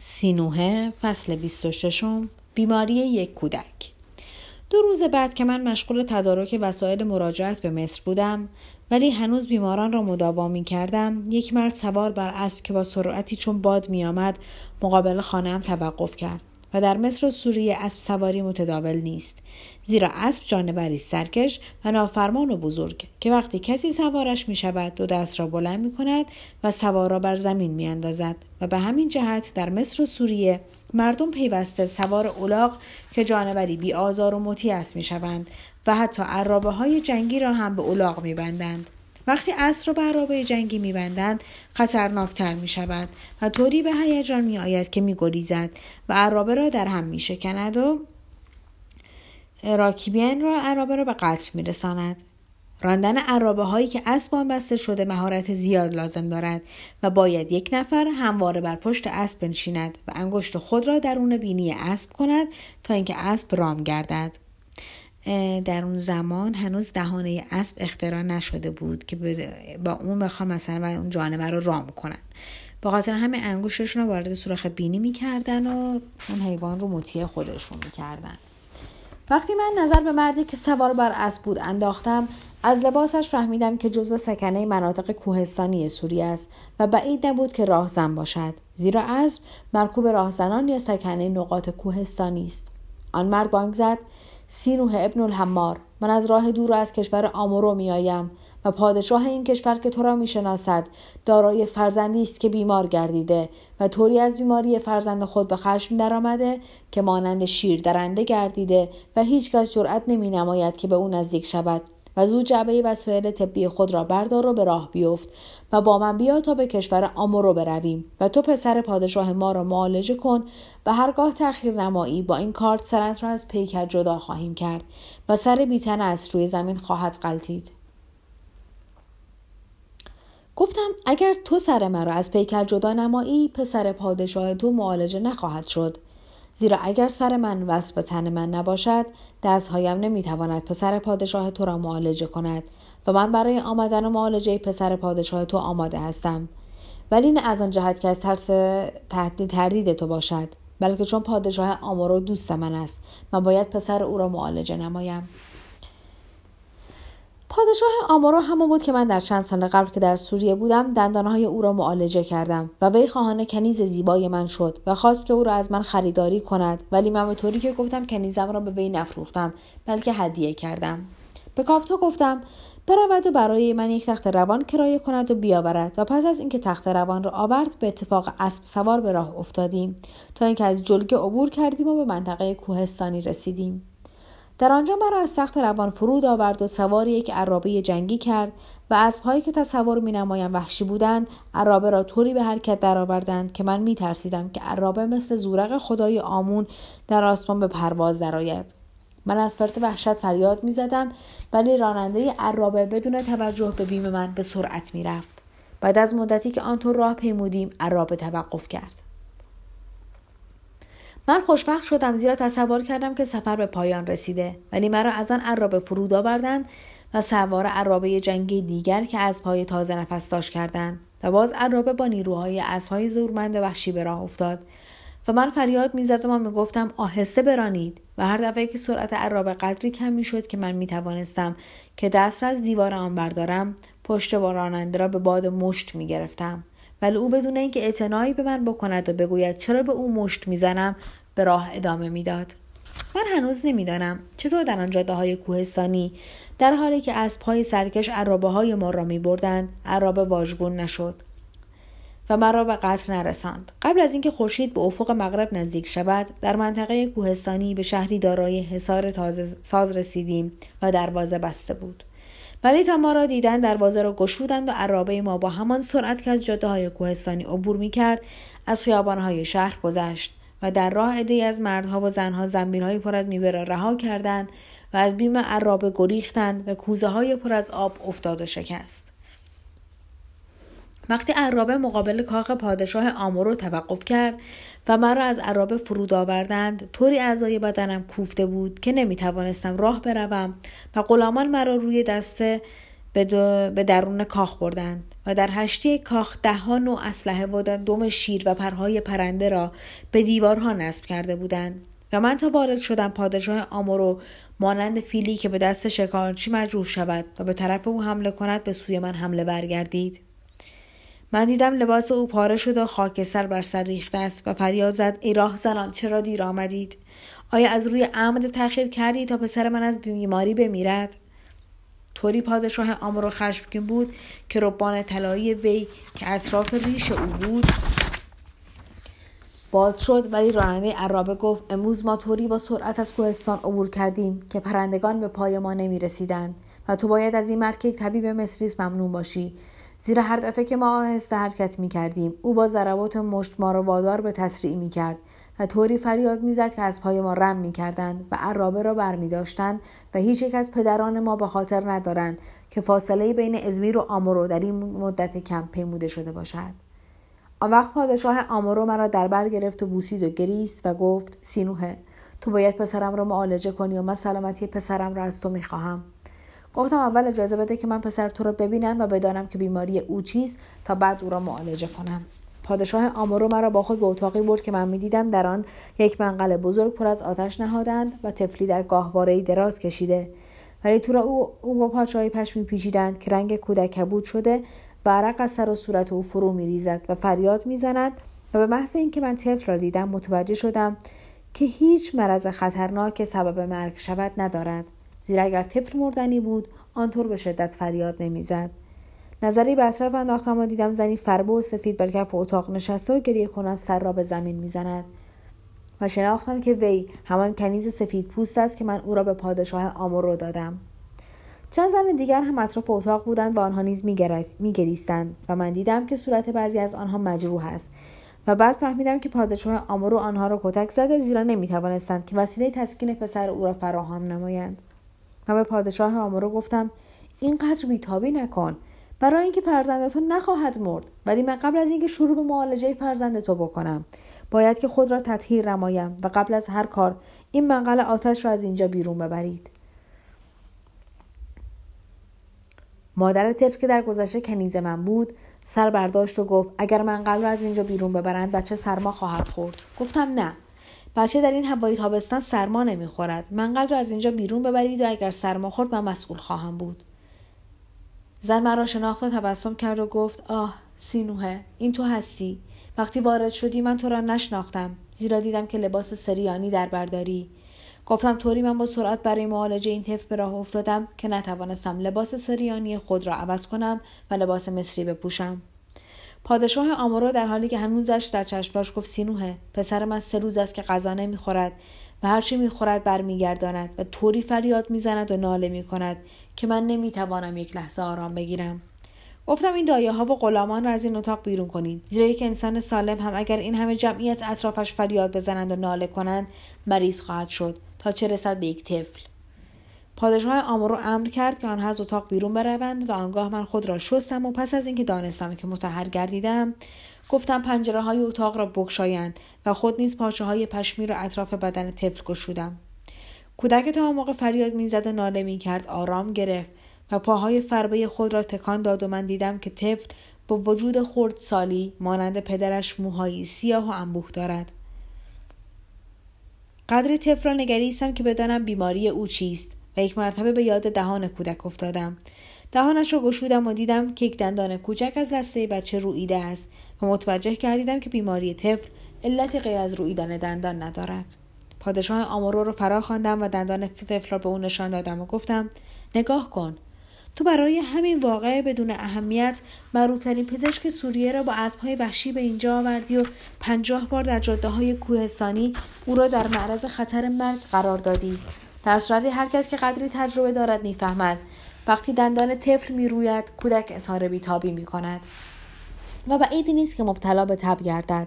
سینوه فصل 26 بیماری یک کودک. دو روز بعد که من مشغول تدارک وسایل مراجعت به مصر بودم ولی هنوز بیماران را مداوا می کردم یک مرد سوار بر اسب که با سرعتی چون باد می آمد مقابل خانم توقف کرد. و در مصر و سوریه اسب سواری متداول نیست زیرا اسب جانوری سرکش و نافرمان و بزرگ که وقتی کسی سوارش می شود دو دست را بلند می کند و سوار را بر زمین می اندازد و به همین جهت در مصر و سوریه مردم پیوسته سوار اولاغ که جانوری بی آزار و مطیع است می شوند و حتی عرابه های جنگی را هم به اولاغ می بندند. وقتی اسب را به عرابه جنگی میبندند خطرناکتر می شود و طوری به هیجان می آید که می گریزد و عرابه را در هم می شکند و راکیبین را عرابه را به قتل می رساند. راندن عرابه هایی که اسب بسته شده مهارت زیاد لازم دارد و باید یک نفر همواره بر پشت اسب بنشیند و انگشت خود را درون بینی اسب کند تا اینکه اسب رام گردد در اون زمان هنوز دهانه اسب اختراع نشده بود که با اون بخوام مثلا و اون جانور رو رام کنن. با خاطر همه انگوششون رو وارد سوراخ بینی می‌کردن و اون حیوان رو مطیع خودشون می‌کردن. وقتی من نظر به مردی که سوار بر اسب بود انداختم از لباسش فهمیدم که جزو سکنه مناطق کوهستانی سوریه است و بعید نبود که راهزن باشد زیرا اسب مرکوب راهزنان یا سکنه نقاط کوهستانی است. آن مرد بانگ زد سینوه ابن الحمار. من از راه دور از کشور آمورو میآیم و پادشاه این کشور که تو را می‌شناسد دارای فرزندی است که بیمار گردیده و طوری از بیماری فرزند خود به خشم درآمده که مانند شیر درنده گردیده و هیچکس جرأت نمی نماید که به او نزدیک شود. و زود جعبه وسایل طبی خود را بردار و به راه بیفت و با من بیا تا به کشور آمورو برویم و تو پسر پادشاه ما را معالجه کن و هرگاه تأخیر نمایی با این کارت سرت را از پیکر جدا خواهیم کرد و سر بیتن از روی زمین خواهد قلتید گفتم اگر تو سر مرا از پیکر جدا نمایی پسر پادشاه تو معالجه نخواهد شد. زیرا اگر سر من وصل به تن من نباشد دستهایم نمی‌تواند پسر پادشاه تو را معالجه کند و من برای آمدن و معالجه پسر پادشاه تو آماده هستم. ولی نه از آن جهت که از ترس تردید تو باشد بلکه چون پادشاه آمارو دوست من است من باید پسر او را معالجه نمایم. پادشاه آمارو همان بود که من در چند سال قبل که در سوریه بودم دندانهای او را معالجه کردم و وی خواهان کنیز زیبای من شد و خواست که او را از من خریداری کند. ولی من به طوری که گفتم کنیزم را به وی نفروختم بلکه هدیه کردم. به کاپتو گفتم برود و برای من یک تخت روان کرایه کند و بیاورد و پس از اینکه تخت روان را آورد به اتفاق اسب سوار به راه افتادیم. تا اینکه از جلگه عبور کردیم و به منطقه کوهستانی رسیدیم. در آنجا مرا از سخت روان فرود آورد و سوار یک عرابه جنگی کرد و اسبهایی که تصور نمایم وحشی بودند عرابه را طوری به حرکت درآوردند که من می ترسیدم که عرابه مثل زورق خدای آمون در آسمان به پرواز درآید من از فرط وحشت فریاد می زدم ولی راننده عرابه بدون توجه به بیم من به سرعت می رفت. بعد از مدتی که آنطور راه پیمودیم عرابه توقف کرد. من خوشبخت شدم زیرا تصور کردم که سفر به پایان رسیده. ولی مرا از آن عرابه فرود آوردند و سوار عرابه جنگی دیگر که از پای تازه نفس داشت کردند و باز عرابه با نیروهای اسبهای زورمند وحشی به راه افتاد. و من فریاد می‌زدم و می‌گفتم آهسته برانید. و هر دفعه که سرعت عرابه قدری کم می‌شد که من می‌توانستم که دست را از دیوار آن بردارم پشت با راننده را به باد مشت می‌گرفتم. ولی او بدون اینکه اعتنایی به من بکند و بگوید چرا به او مشت می‌زنم به راه ادامه می‌داد. من هنوز نمی‌دانم چطور در آن جاده های کوهستانی در حالی که از پای سرکش عرابه های ما را می بردند عرابه واژگون نشد و مرا به قتل نرساند. قبل از اینکه خورشید به افق مغرب نزدیک شود در منطقه کوهستانی به شهری دارای حصار ساز رسیدیم و دروازه بسته بود. ولی تا ما را دیدن دروازه را گشودند و عرابه ما با همان سرعت که از جاده های کوهستانی عبور می کرد از خیابان های شهر گذشت و در راه عده از مردها و زنها زنبیلهای پر از میوه را رها کردند و از بیم عرابه گریختند و کوزه های پر از آب افتاد و شکست. وقتی عرابه مقابل کاخ پادشاه آمورو توقف کرد و مرا از عرابه فرود آوردند طوری اعضای بدنم کوفته بود که نمی توانستم راه بروم و غلامان مرا روی دسته به, درون کاخ بردند و در هشتی کاخ دهها نوع اسلحه و دم شیر و پرهای پرنده را به دیوارها نصب کرده بودند و من تا وارد شدم پادشاه آمورو مانند فیلی که به دست شکارچی مجروح شود و به طرف او حمله کند به سوی من حمله برگردید. من دیدم لباس او پاره شد و خاکستر بر سر ریخته است و فریاد زد ای راه زنان چرا دیر آمدید؟ آیا از روی عمد تأخیر کردی تا پسر من از بیماری بمیرد؟ طوری پادشاه آمرو خشمگین بود که ربان طلایی وی که اطراف ریش او بود باز شد ولی راننده عرابه گفت امروز ما طوری با سرعت از کوهستان عبور کردیم که پرندگان به پای ما نمی رسیدن و تو باید از این مرد که یک طبیب مصریس ممنون باشی. زیرا هر دفعه که ما آهسته حرکت می کردیم او با ضربات مشت ما را وادار به تسریع می کرد و طوری فریاد می‌زد که از پای ما رم می‌کردند و عرابه را برمیداشتند و هیچ یک از پدران ما به خاطر ندارند که فاصله بین ازمیر و آمورو در این مدت کم پیموده شده باشد. آن وقت پادشاه آمورو مرا در بر گرفت و بوسید و گریست و گفت سینوه تو باید پسرم را معالجه کنی و من سلامتی پسرم را از تو می‌خواهم. گفتم اول اجازه بده که من پسر تو را ببینم و بدانم که بیماری او چیست تا بعد او را معالجه کنم. پادشاه آمورو مرا با خود به اتاقی برد که من می‌دیدم در آن یک منقل بزرگ پر از آتش نهادند و تفلی در گاهواره دراز کشیده. ولی تو را او, او با پاچهای پشمی پیچیدند که رنگ کودک کبود شده و عرق از سر و صورت او فرو میریزد و فریاد می‌زند و به محض اینکه من طفل را دیدم متوجه شدم که هیچ مرض خطرناک سبب مرگ شود ندارد. زیرا اگر طفل مردنی بود آنطور به شدت فریاد نمی‌زد. نظری به اطراف انداختم و دیدم زنی فربه و سفید بر کف اتاق نشسته و گریه کنان سر را به زمین می‌زند. و شناختم که وی همان کنیز سفید پوست است که من او را به پادشاه آمورو دادم. چند زن دیگر هم اطراف اتاق بودند و آنها نیز میگریستند و من دیدم که صورت بعضی از آنها مجروح است و بعد فهمیدم که پادشاه آمورو آنها را کتک زده زیرا نمی‌توانستند که وسیله تسکین پسر او را فراهم نمایند. و به پادشاه آمورو گفتم اینقدر بیتابی نکن. برای اینکه فرزند تو نخواهد مرد ولی من قبل از اینکه شروع به معالجه فرزند تو بکنم. باید که خود را تطهیر نمایم و قبل از هر کار این منقل آتش را از اینجا بیرون ببرید. مادر طفل که در گذشته کنیز من بود سر برداشت و گفت اگر منقل را از اینجا بیرون ببرند بچه سرما خواهد خورد. گفتم نه. بچه در این هوایی تابستان سرما نمی‌خورد. منقل را از اینجا بیرون ببرید و اگر سرما خورد من مسئول خواهم بود. زن مرا شناخت و تبسم کرد و گفت آه سینوه این تو هستی. وقتی وارد شدی من تو را نشناختم زیرا دیدم که لباس سریانی در برداری گفتم طوری من با سرعت برای معالجه این طفل به راه افتادم که نتوانستم لباس سریانی خود را عوض کنم و لباس مصری بپوشم. پادشاه آمورو در حالی که هنوزش در چشماش گفت سینوه پسر من سه روز است که غذا نمی‌خورد و هرچی می‌خورد برمیگرداند و طوری فریاد می‌زند و ناله می‌کند که من نمی‌توانم یک لحظه آرام بگیرم. گفتم این دایه ها و غلامان را از این اتاق بیرون کنید. زیرا یک انسان سالم هم اگر این همه جمعیت اطرافش فریاد بزنند و ناله کنند مریض خواهد شد تا چه رسد به یک طفل. پادشاه آمورو امر کرد که آنها از اتاق بیرون بروند و آنگاه من خود را شستم و پس از اینکه دانستم که متحر گردیدم گفتم پنجره های اتاق را بگشایند و خود نیز پاچه های پشمی را اطراف بدن طفل گشودم. کودک تا موقع فریاد می‌زد و ناله می‌کرد آرام گرفت و پاهای فربه خود را تکان داد و من دیدم که طفل با وجود خرد سالی مانند پدرش موهایی سیاه و انبوه دارد. قدری طفل را نگریستم که بدانم بیماری او چیست. یک مرتبه به یاد دهان کودک افتادم. دهانش را گشودم و دیدم که یک دندان کوچک از لثه بچه رویده است و متوجه گردیدم که بیماری طفل علتی غیر از رویدن دندان ندارد. پادشاه آمورو رو فرا خواندم و دندان طفل را به او نشان دادم و گفتم نگاه کن تو برای همین واقعه بدون اهمیت معروفترین پزشک سوریه را با اسبهای وحشی به اینجا آوردی و پنجاه بار در جاده های کوهستانی او را در معرض خطر مرگ قرار دادی. در صورتی هر کس که قدری تجربه دارد می‌فهمد. وقتی دندان طفل می‌روید کودک اظهار بیتابی می کند و بعیدی نیست که مبتلا به تب گردد.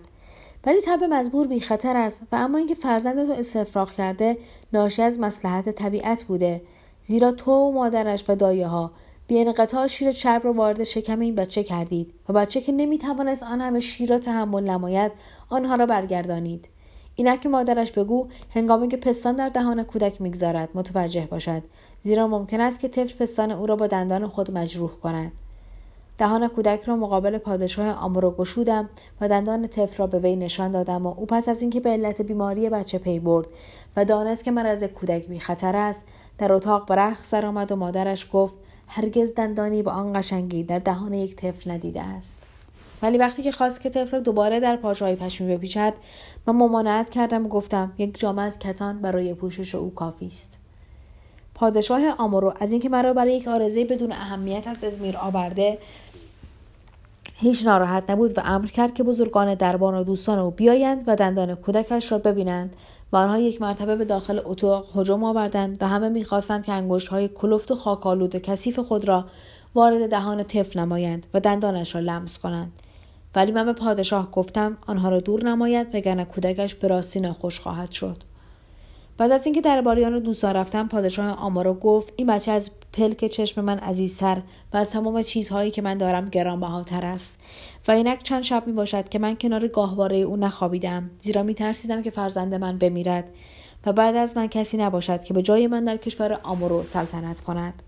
ولی تب مزبور بی خطر است و اما اینکه فرزند تو استفراغ کرده ناشی از مسلحت طبیعت بوده. زیرا تو و مادرش و دایه ها بی انقطاع شیر چرب را وارد شکم این بچه کردید و بچه که نمی‌توانست آن همه شیر را تحمل نماید آنها را برگردانید. اینک مادرش بگو هنگامی که پستان در دهان کودک می‌گذارد متوجه باشد. زیرا ممکن است که طفل پستان او را با دندان خود مجروح کند. دهان کودک را مقابل پادشاه آمورو گشودم و دندان طفل را به وی نشان دادم و او پس از اینکه به علت بیماری بچه پی برد و دانست که مرض کودک بی خطر است در اتاق برخ سر آمد و مادرش گفت هرگز دندانی به آن قشنگی در دهان یک طفل ندیده است. ولی وقتی که خواست که طفل را دوباره در پاچه پشمی بپیچد من ممانعت کردم و گفتم یک جامعه از کتان برای پوشش او کافی است. پادشاه آمورو از اینکه مرا برای یک آرزه بدون اهمیت از ازمیر آورده هیچ ناراحت نبود و امر کرد که بزرگان دربان و دوستان او بیایند و دندان کودکش را ببینند و آنها یک مرتبه به داخل اتاق هجوم آوردند و همه می‌خواستند که انگشت های کلفت و خاکالود کثیف خود را وارد دهان طفل نمایند و دندانش را لمس کنند. ولی من به پادشاه گفتم آنها را دور نماید وگرنه کودکش به راستی ناخوش خواهد شد. بعد از اینکه درباریان دوستا رفتم پادشاه آمارو گفت این بچه از پلک چشم من عزیزتر و از تمام چیزهایی که من دارم گرانبهاتر است و اینک چند شب می باشد که من کنار گاهواره او نخوابیدم زیرا می ترسیدم که فرزند من بمیرد و بعد از من کسی نباشد که به جای من در کشور آمورو سلطنت کند.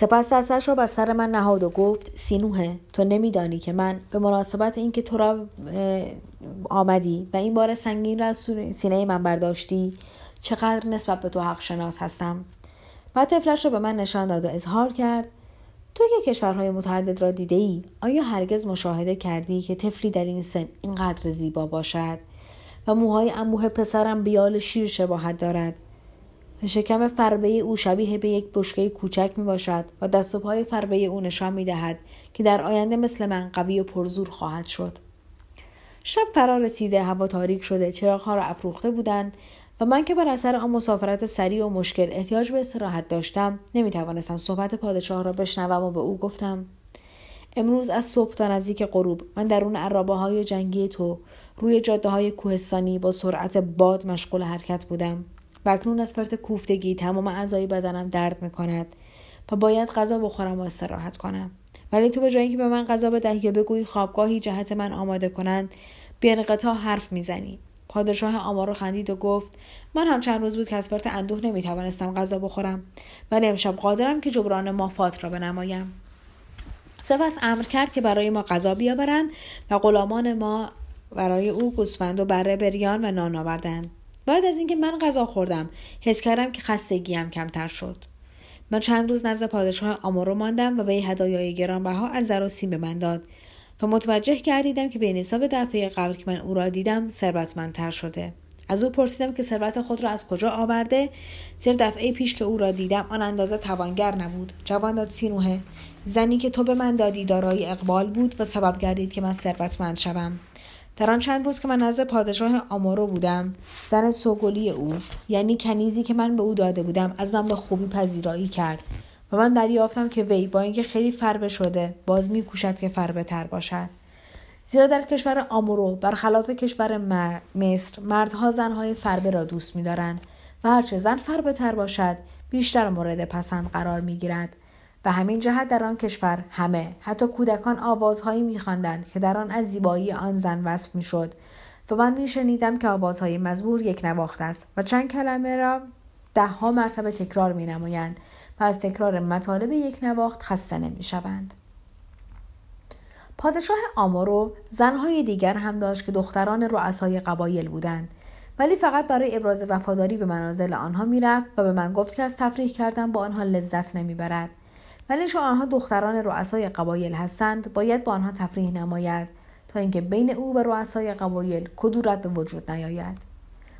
سپس دستش را بر سر من نهاد و گفت سینوه تو نمیدانی که من به مناسبت اینکه تو را آمدی و این بار سنگین را از سینه من برداشتی چقدر نسبت به تو حق شناس هستم. و طفلش را به من نشان داد و اظهار کرد تو که کشورهای متعدد را دیده ای آیا هرگز مشاهده کردی که طفلی در این سن اینقدر زیبا باشد؟ و موهای انبوه پسرم بیال شیر شباهت دارد. شکم فربه او شبیه به یک بشکه کوچک می باشد و دست و پای فربه او نشان می دهد که در آینده مثل من قوی و پرزور خواهد شد. شب فرا رسیده هوا تاریک شده چراغها را افروخته بودند و من که بر اثر آن مسافرت سریع و مشکل احتیاج به استراحت داشتم نمی توانستم صحبت پادشاه را بشنوم و به او گفتم امروز از صبح تا نزدیک غروب من درون عرابه های جنگی تو روی جاده های کوهستانی با سرعت باد مشغول حرکت بودم و اکنون از فرط کوفتگی تمام اعضای بدنم درد می‌کند و باید غذا بخورم و استراحت کنم. ولی تو به جای اینکه به من غذا بدهی یا بگویی خوابگاهی جهت من آماده کنند بیانقطاع حرف می‌زنی. پادشاه آمارو خندید و گفت من هم چند روز بود که از فرط اندوه نمی‌توانستم غذا بخورم ولی امشب قادرم که جبران مافات را بنمایم. سپس امر کرد که برای ما غذا بیاورند و غلامان ما برای او گوسفند و بره بریان و نان آوردند. بعد از اینکه من غذا خوردم حس کردم که خستگیم کمتر شد. من چند روز نزد پادشاه آمورو ماندم و به هدایای گرانبها از زر و سیم به من داد و متوجه گردیدم که به نسبت دفعه قبل که من او را دیدم ثروتمندتر شده. از او پرسیدم که ثروت خود را از کجا آورده؟ زیر دفعه پیش که او را دیدم آن اندازه توانگر نبود. جوان داد سینوه زنی که تو به من دادی دارای اقبال بود و سبب گردید که من ثروتمند شوم. در آن چند روز که من نزد پادشاه آمارو بودم زن سوگلی او یعنی کنیزی که من به او داده بودم از من به خوبی پذیرایی کرد و من دریافتم که وی با اینکه خیلی فربه شده باز میکوشد که فربه تر باشد. زیرا در کشور آمورو برخلاف کشور مصر مردها زنهای فربه را دوست میدارند و هرچه زن فربه تر باشد بیشتر مورد پسند قرار می‌گیرد. و همین جهت در آن کشور همه حتی کودکان آوازهایی میخواندند که در آن از زیبایی آن زن وصف می‌شد. و من میشنیدم که آوازهای مزبور یک نواخت است و چند کلمه را دهها مرتبه تکرار می نمایند و از تکرار مطالب یک نواخت خسته نمی شوند. پادشاه آمورو زنهای دیگر هم داشت که دختران رؤسای قبایل بودند. ولی فقط برای ابراز وفاداری به منازل آنها می‌رفت و به من گفت که از تفریح کردن با آنها لذت نمی‌برد. ولی چون آنها دختران رؤسای قبایل هستند باید با آنها تفریح نماید تا اینکه بین او و رؤسای قبایل کدورت به وجود نیاید.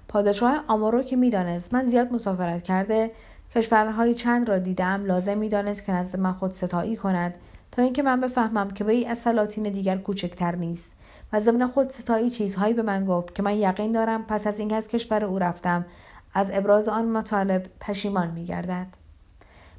پادشاه آمارو که می‌دانست من زیاد مسافرت کرده کشورهای چند را دیدم لازم می‌دانست که نزد من خود ستایی کند تا اینکه من بفهمم که ای از سلاطین دیگر کوچکتر نیست و ضمن خود ستایی چیزهایی به من گفت که من یقین دارم پس از اینکه از کشور او رفتم از ابراز آن مطالب پشیمان میگردد.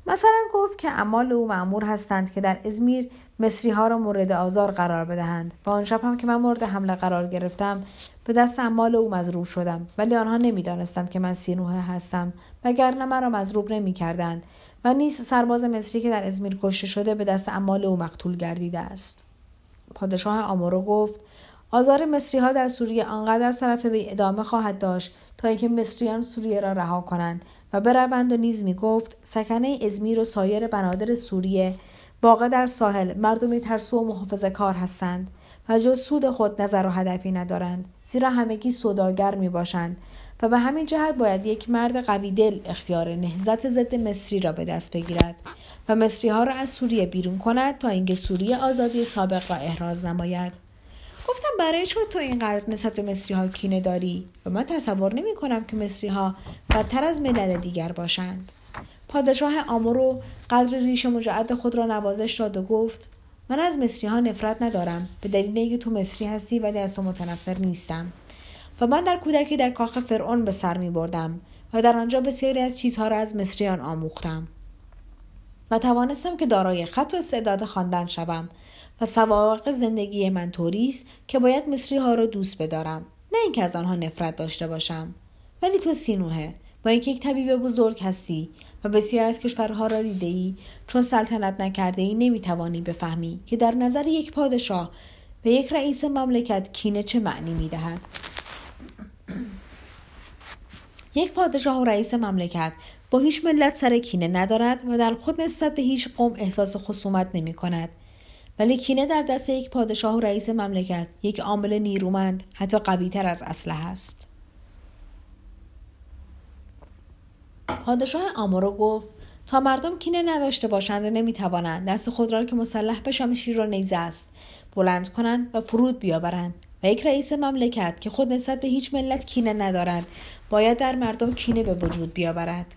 مثلا گفت که اعمال او معمور هستند که در ازمیر مصری ها را مورد آزار قرار بدهند. و آن شب هم که من مورد حمله قرار گرفتم به دست اعمال او مضروب شدم ولی آنها نمی‌دانستند که من سینوه هستم وگرنه مرا مضروب نمی‌کردند و نیز سرباز مصری که در ازمیر کشته شده به دست اعمال او مقتول گردیده است. پادشاه آمورو گفت آزار مصری ها در سوریه آنقدر طرف وی ادامه خواهد داشت تا اینکه مصریان سوریه را رها کنند. و بروند و نیز می گفت سکنه ازمیر و سایر بنادر سوریه واقع در ساحل مردمی ترسو و محافظه کار هستند و جز سود خود نظر و هدفی ندارند زیرا همگی سوداگر می باشند و به همین جهت باید یک مرد قوی دل اختیار نهزت ضد مصری را به دست بگیرد و مصری ها را از سوریه بیرون کند تا اینکه سوریه آزادی سابق را احراز نماید. گفتم برای چون تو اینقدر نسبت به مصری ها کینه داری؟ و من تصور نمی کنم که مصری ها بدتر از ملل دیگر باشند. پادشاه آمورو قدر ریش مجعد خود را نوازش داد و گفت من از مصری ها نفرت ندارم. به دلیل اینکه تو مصری هستی ولی از تو متنفر نیستم. و من در کودکی در کاخ فرعون به سر می بردم و در آنجا بسیاری از چیزها را از مصریان آموختم. و توانستم که دارای خط و استعداد خواندن شوم. و سوابق زندگی من طوری است که باید مصری ها را دوست بدارم. نه اینکه از آنها نفرت داشته باشم. ولی تو سینوهه با اینکه یک طبیب بزرگ هستی و بسیار از کشورها را دیده ای چون سلطنت نکرده ای نمی‌توانی بفهمی که در نظر یک پادشاه به یک رئیس مملکت کینه چه معنی می‌دهد. یک پادشاه و رئیس مملکت با هیچ ملت سر کینه ندارد و در خود نسبت به هیچ قوم احساس خصومت نمی کند. ولی کینه در دست یک پادشاه و رئیس مملکت یک عامل نیرومند حتی قویتر از اسلحه است. پادشاه آمورو گفت تا مردم کینه نداشته باشند و نمی‌توانند. دست خود را که مسلح به شمشیر و نیزه است بلند کنند و فرود بیاورند. و یک رئیس مملکت که خود نسبت به هیچ ملت کینه ندارد باید در مردم کینه به وجود بیاورد.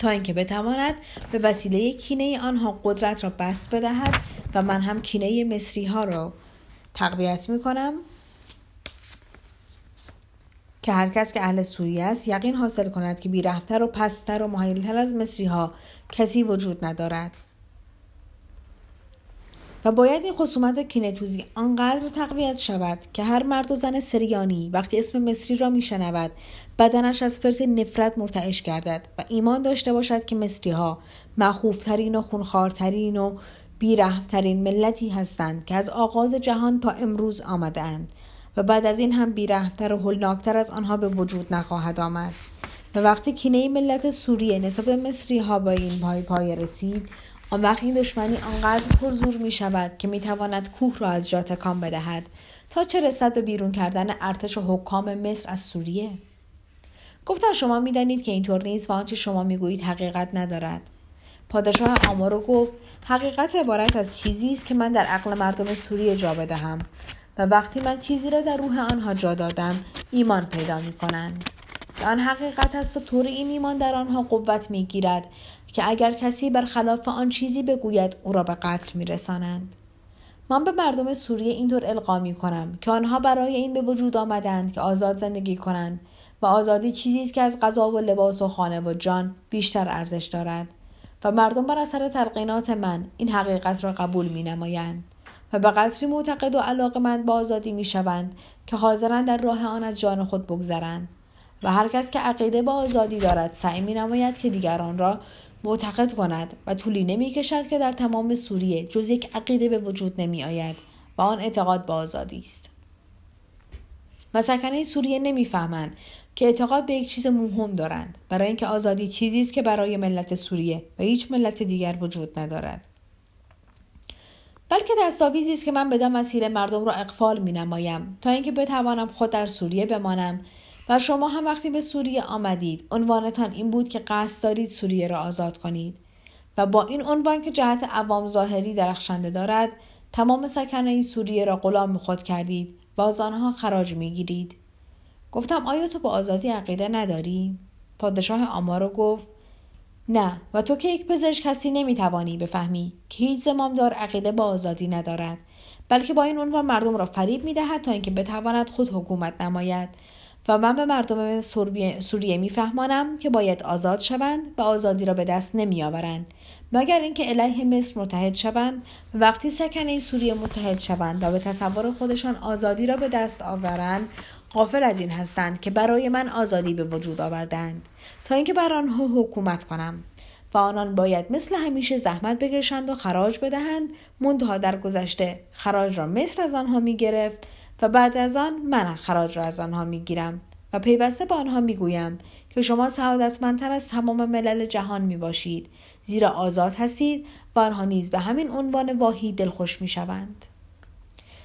تا اینکه بتواند به وسیله کینه آنها قدرت را بست بدهد و من هم کینه مصری ها را تقویت می کنم که هر کس که اهل سوریه است یقین حاصل کند که بیرحمتر و پستر و محیلتر از مصری ها کسی وجود ندارد. و باید این خصومت کینتوزی آنقدر تقویت شود که هر مرد و زن سریانی وقتی اسم مصری را میشنود بدنش از فرط نفرت مرتعش گردد و ایمان داشته باشد که مصری ها مخوفترین و خونخوارترین و بیرحمترین ملتی هستند که از آغاز جهان تا امروز آمدند و بعد از این هم بیرحمتر و هلناکتر از آنها به وجود نخواهد آمد. و وقتی کینه ملت سوریه نسبت به مصری ها با این پای پای رسید آن وقت این دشمنی آنقدر پرزور می شود که می تواند کوه را از جا تکان بدهد. تا چه رسد به بیرون کردن ارتش و حکام مصر از سوریه؟ گفتم شما می‌دانید که اینطور نیست و آنچه شما می‌گویید حقیقت ندارد. پادشاه آمارو گفت حقیقت عبارت از چیزی است که من در عقل مردم سوریه جا بدهم و وقتی من چیزی را در روح آنها جا دادم ایمان پیدا می کنند. آن حقیقت است و طور این ایمان در آنها قوت می گیرد که اگر کسی برخلاف آن چیزی بگوید او را به قتل می رسانند. من به مردم سوریه اینطور القا می کنم که آنها برای این به وجود آمدند که آزاد زندگی کنند و آزادی چیزی است که از غذا و لباس و خانه و جان بیشتر ارزش دارد و مردم بر اثر تلقینات من این حقیقت را قبول می نمایند و به قدری معتقد و من به آزادی می شوند که حاضرند در راه آن از جان خود بگذرند و هر کس که عقیده به آزادی دارد سعی می نماید که دیگران را معتقد کند و طولی نمی کشد که در تمام سوریه جز یک عقیده به وجود نمی آید و آن اعتقاد به آزادی است. و سکنه سوریه نمی‌فهمند که اعتقاد به یک چیز مهم دارند برای اینکه آزادی چیزی است که برای ملت سوریه و هیچ ملت دیگر وجود ندارد. بلکه دستاویزی است که من بدان مسیر مردم را اقفال می نمایم تا اینکه بتوانم خود در سوریه بمانم و شما هم وقتی به سوریه آمدید عنوانتان این بود که قصد دارید سوریه را آزاد کنید. و با این عنوان که جهت عوام ظاهری درخشنده دارد تمام سکنه این سوریه را غلام خود کردید و از آنها خراج می‌گیرید. گفتم آیا تو با آزادی عقیده نداری؟ پادشاه آمارو گفت نه. و تو که یک پزشک هستی نمی‌توانی بفهمی که هیچ زمامدار عقیده با آزادی ندارد بلکه با این عنوان مردم را فریب می‌دهد تا اینکه بتواند خود حکومت نماید. و من به مردم سوریه میفهمانم که باید آزاد شوند و آزادی را به دست نمیآورند. مگر اینکه علیه مصر متحد شوند. و وقتی سکنه سوریه متحد شوند و به تصور خودشان آزادی را به دست آورند قافل از این هستند که برای من آزادی به وجود آوردند. تا اینکه بر آنها حکومت کنم و آنان باید مثل همیشه زحمت بکشند و خراج بدهند. منتها در گذشته خراج را مصر از آنها می گرفت و بعد از آن من خراج را از آنها می‌گیرم و پیوسته به آنها می‌گویم که شما سعادتمندتر از تمام ملل جهان می باشید زیرا آزاد هستید و آنها نیز به همین عنوان واهی دلخوش می شوند.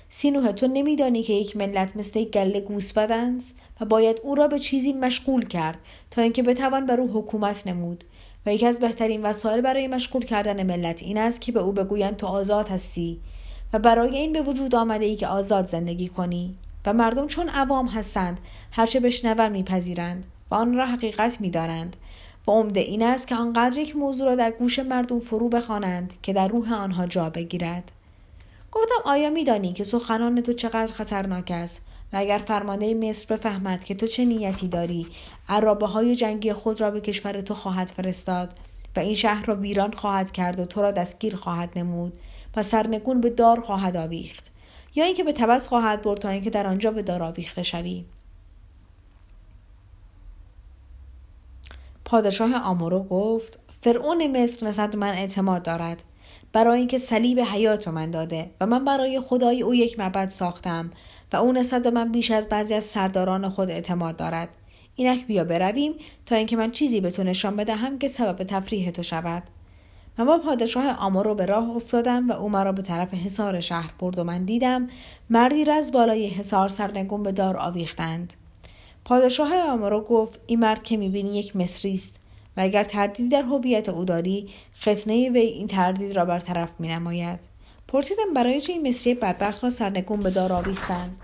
سینوه تو نمیدانی که یک ملت مثل یک گله گوسفند و باید او را به چیزی مشغول کرد تا اینکه بتوان بر او حکومت نمود و یکی از بهترین وسایل برای مشغول کردن ملت این است که به او بگویند تو آزاد هستی و برای این به وجود آمده ای که آزاد زندگی کنی. و مردم چون عوام هستند هرچه بشنون میپذیرند و آن را حقیقت می‌دانند. و عمده این است که آنقدر یک موضوع را در گوش مردم فرو بخوانند که در روح آنها جا بگیرد. گفتم آیا میدانی که سخنان تو چقدر خطرناک است؟ و اگر فرمانده مصر بفهمد که تو چه نیتی داری عرابه های جنگی خود را به کشور تو خواهد فرستاد و این شهر را ویران خواهد کرد و تو را دستگیر خواهد نمود. و سرنگون به دار خواهد آویخت یا اینکه به تبس خواهد برد تا اینکه در آنجا به دار آویخته شوی. پادشاه آمورو گفت فرعون مصر نسبت من اعتماد دارد. برای اینکه صلیب حیات به من داده و من برای خدای او یک معبد ساختم و او نسبت به من بیش از بعضی از سرداران خود اعتماد دارد. اینک بیا برویم تا اینکه من چیزی به تو نشان بدهم که سبب تفریح تو شود. من با پادشاه آمورو به راه افتادم و او مرا به طرف حصار شهر برد و من دیدم مردی را از بالای حصار سرنگون به دار آویختند. پادشاه آمورو گفت این مرد که می‌بینی یک مصری است و اگر تردید در هویت او داری ختنه وی این تردید را برطرف مینماید. پرسیدم برای چه این مصری بدبخت را سرنگون به دار آویختند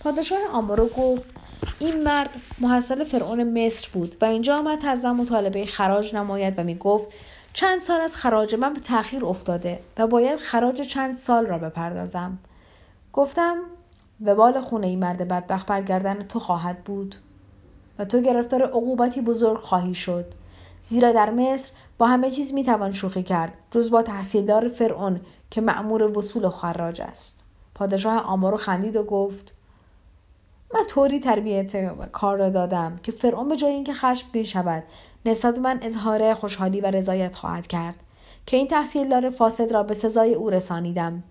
پادشاه آمورو گفت این مرد محصل فرعون مصر بود و اینجا آمد تازه مطالبه خراج نماید و می‌گفت چند سال از خراج من به تأخیر افتاده و باید خراج چند سال را بپردازم. گفتم وبال خونه ای مرد بدبخت برگردن تو خواهد بود و تو گرفتار عقوبتی بزرگ خواهی شد. زیرا در مصر با همه چیز می‌توان شوخی کرد جز با تحصیلدار فرعون که معمور وصول خراج است. پادشاه آمارو خندید و گفت من طوری تربیت کار را دادم که فرعون به جای اینکه خشم شود نسبت من اظهار خوشحالی و رضایت خواهد کرد که این تحصیلدار فاسد را به سزای او رسانیدم.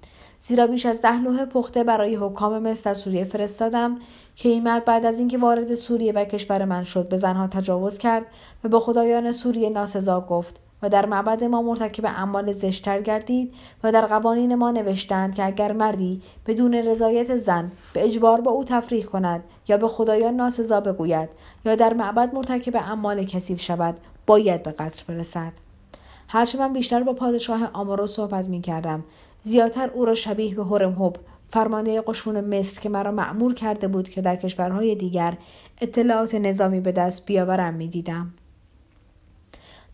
زیرا بیش از ده لوح پخته برای حکام مصر در سوریه فرستادم که این مرد بعد از اینکه وارد سوریه و کشور من شد به زنها تجاوز کرد و به خدایان سوریه ناسزا گفت. و در معبد ما مرتکب اعمال زشتر گردید و در قوانین ما نوشتند که اگر مردی بدون رضایت زن به اجبار با او تفریح کند یا به خدایان ناسزا بگوید یا در معبد مرتکب اعمال کثیف شود باید به قتل برسد. هرچه من بیشتر با پادشاه آمارو صحبت می کردم زیادتر او را شبیه به هرمهب فرمانده قشون مصر که مرا معمور کرده بود که در کشورهای دیگر اطلاعات نظامی به دست بیاورم می‌دیدم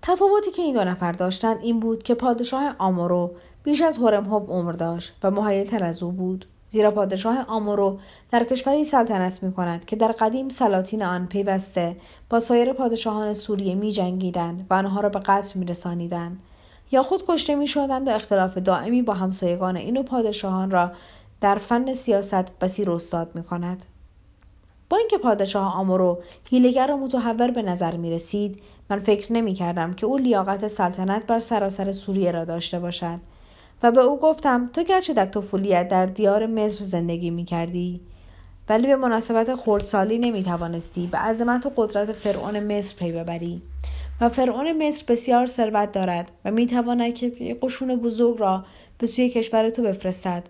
تفاوتی که این دو نفر داشتند این بود که پادشاه آمورو بیش از هرمهب عمر داشت و مهیلتر از او بود زیرا پادشاه آمورو در کشوری سلطنت می کند که در قدیم سلاطین آن پیوسته با سایر پادشاهان سوریه می جنگیدند و آنها را به قتل می رسانیدند یا خود کشته می شدند و اختلاف دائمی با همسایگان این و پادشاهان را در فن سیاست بسیر استاد می کند. با اینکه پادشاه آمورو هیلگر و متحور به نظر می رسید من فکر نمی کردم که او لیاقت سلطنت بر سراسر سوریه را داشته باشد. و به او گفتم تو گرچه در طفولیت در دیار مصر زندگی می کردی ولی به مناسبت خردسالی نمی توانستی به عظمت و قدرت فرعون مصر پی ببری. و فرعون مصر بسیار ثروت دارد و می تواند که قشون بزرگ را به سوی کشور تو بفرستد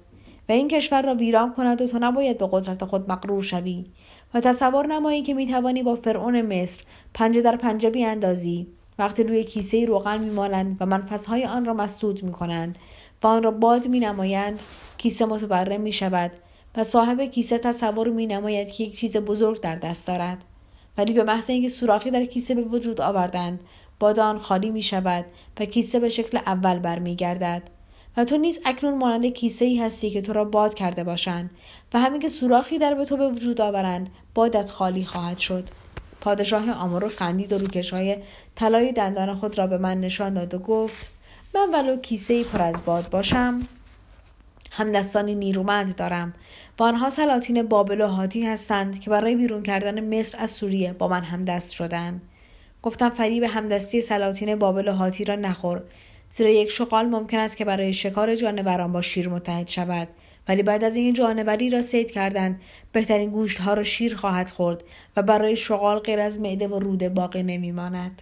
و این کشور را ویران کند و تو نباید به قدرت خود مقرور شوی. و تصور نمایی که می‌توانی با فرعون مصر پنجه در پنجه بیاندازی. وقتی روی کیسه روغن میمالند و منفسهای آن را مسدود می‌کنند و آن را باد مینمایند کیسه متورم می شود و صاحب کیسه تصور می نماید که یک چیز بزرگ در دست دارد. ولی به محض اینکه سوراخی در کیسه به وجود آوردند باد آن خالی می شود و کیسه به شکل اول برمیگردد. و تو نیز اکنون مانند کیسه ای هستی که تو را باد کرده باشند و همین که سوراخی در به تو به وجود آورند بادت خالی خواهد شد. پادشاه آمارو خندید و روکش طلای دندان خود را به من نشان داد و گفت من ولو کیسه ای پر از باد باشم همدستانی نیرومند دارم و آنها سلاطین بابل و هاتی هستند که برای بیرون کردن مصر از سوریه با من همدست شدند. گفتم فریب همدستی سلاطین بابل و هاتی را نخور. زیرا یک شغال ممکن است که برای شکار جانوران با شیر متحد شود. ولی بعد از این جانوری را سید کردند بهترین گوشت ها را شیر خواهد خورد و برای شغال غیر از معده و روده باقی نمیماند.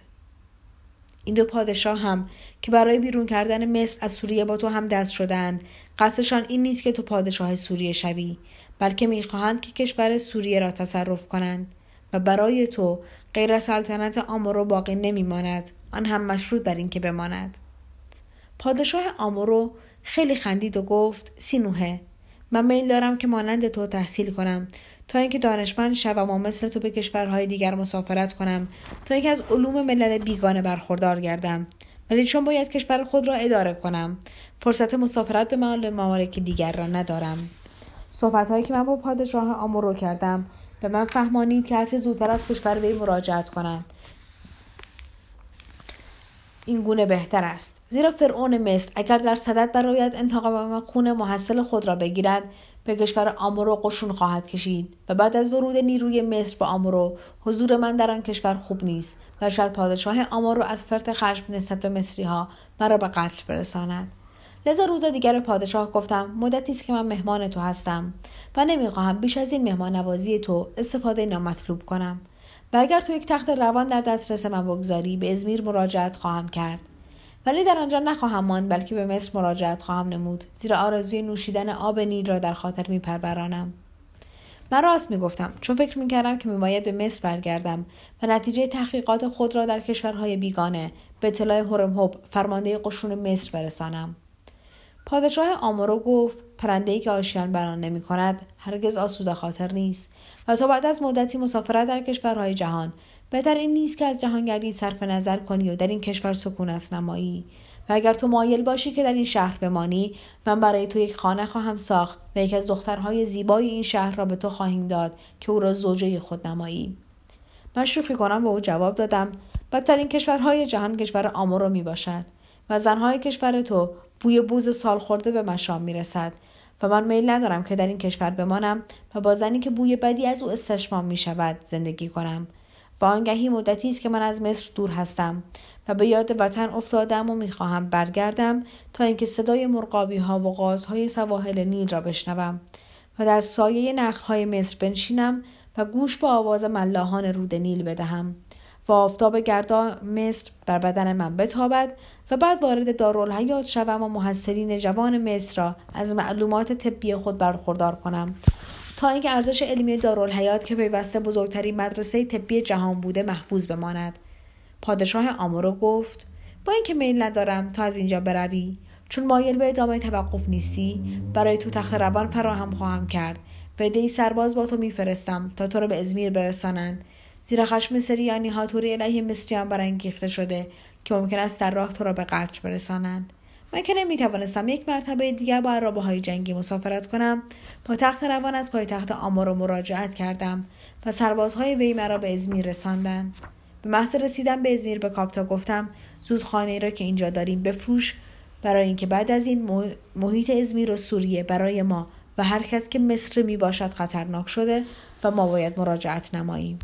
این دو پادشاه هم که برای بیرون کردن مصر از سوریه با تو هم دست شدند قصدشان این نیست که تو پادشاه سوریه شوی بلکه می‌خواهند که کشور سوریه را تصرف کنند و برای تو غیر سلطنت آمورو باقی نمیماند. آن هم مشروط بر اینکه بماند. پادشاه آمورو خیلی خندید و گفت سینوهه من میل دارم که مانند تو تحصیل کنم تا اینکه دانشمند شوم و مثل تو به کشورهای دیگر مسافرت کنم تا اینکه از علوم ملل بیگانه برخوردار گردم. ولی چون باید کشور خود را اداره کنم فرصت مسافرت به محل ممالک دیگر را ندارم. صحبت هایی که من با پادشاه آمورو کردم به من فهمانید که هرچه زودتر از کشور وی مراجعت کنم. این گونه بهتر است. زیرا فرعون مصر اگر در صدد برایت انتقام خون محصل خود را بگیرد به کشور آمورو قشون خواهد کشید و بعد از ورود نیروی مصر به آمورو حضور من در آن کشور خوب نیست و شاید پادشاه آمورو از فرط خشم نسبت به مصری ها مرا به قتل برساند. لذا روز دیگر پادشاه گفتم مدتی است که من مهمان تو هستم و نمی‌خواهم بیش از این مهمان نوازی تو استفاده نامطلوب کنم. و اگر تو یک تخت روان در دسترس من بگذاری به ازمیر مراجعت خواهم کرد. ولی در آنجا نخواهم ماند بلکه به مصر مراجعت خواهم نمود. زیرا آرزوی نوشیدن آب نیل را در خاطر میپرورانم. من راست می‌گفتم چون فکر می‌کردم که میباید به مصر برگردم و نتیجه تحقیقات خود را در کشورهای بیگانه به اطلاع هرمهب فرمانده قشون مصر برسانم. پادشاه آمورو گفت پرنده که آشیان بران نمی کند هرگز آسوده خاطر نیست. و تو بعد از مدتی مسافرت در کشورهای جهان. بهتر این نیست که از جهانگردی صرف نظر کنی و در این کشور سکونت نمایی. و اگر تو مایل باشی که در این شهر بمانی من برای تو یک خانه خواهم ساخت و یکی از دخترهای زیبای این شهر را به تو خواهیم داد که او را زوجه خود نمایی. من شوخی کنم به او جواب دادم بدترین کشورهای جهان کشور آمورو می باشد و زنهای کشور تو بوی بوز سال خورده به مشام می رسد و من میل ندارم که در این کشور بمانم و با زنی که بوی بدی از او استشمام می شود زندگی کنم. و آنگهی مدتی است که من از مصر دور هستم و به یاد وطن افتادم و می‌خواهم برگردم تا اینکه صدای مرغابی ها و غازهای سواحل نیل را بشنوم و در سایه نخل های مصر بنشینم و گوش به آواز ملاحان رود نیل بدهم و آفتاب گردا مصر بر بدن من بتابد و بعد وارد دارالحیات شوم و محصلین جوان مصر را از معلومات طبی خود برخوردار کنم. تا اینکه ارزش علمی دارالحیات که پیوسته بزرگترین مدرسه طبی جهان بوده محفوظ بماند. پادشاه آمورو گفت با اینکه میل ندارم تا از اینجا بروی چون مایل به ادامه توقف نیستی برای تو تخت روان فراهم خواهم کرد. و دی سرباز با تو میفرستم تا تو را به ازمیر برسانند. زیرا خشم سریانی ها طوری علیه مصریان برانگیخته شده که ممکن است در راه تو را به قتل برسانند. من که نمی‌توانستم یک مرتبه دیگر با عرابه های جنگی مسافرت کنم با تخت روان از پایتخت آمار و مراجعت کردم و سربازهای وی مرا به ازمیر رساندند به محض رسیدن به ازمیر به کاپتا گفتم زود خانه را که اینجا داریم بفروش برای اینکه بعد از این محیط ازمیر و سوریه برای ما و هر کس که مصر می باشد خطرناک شده و ما باید مراجعت نماییم.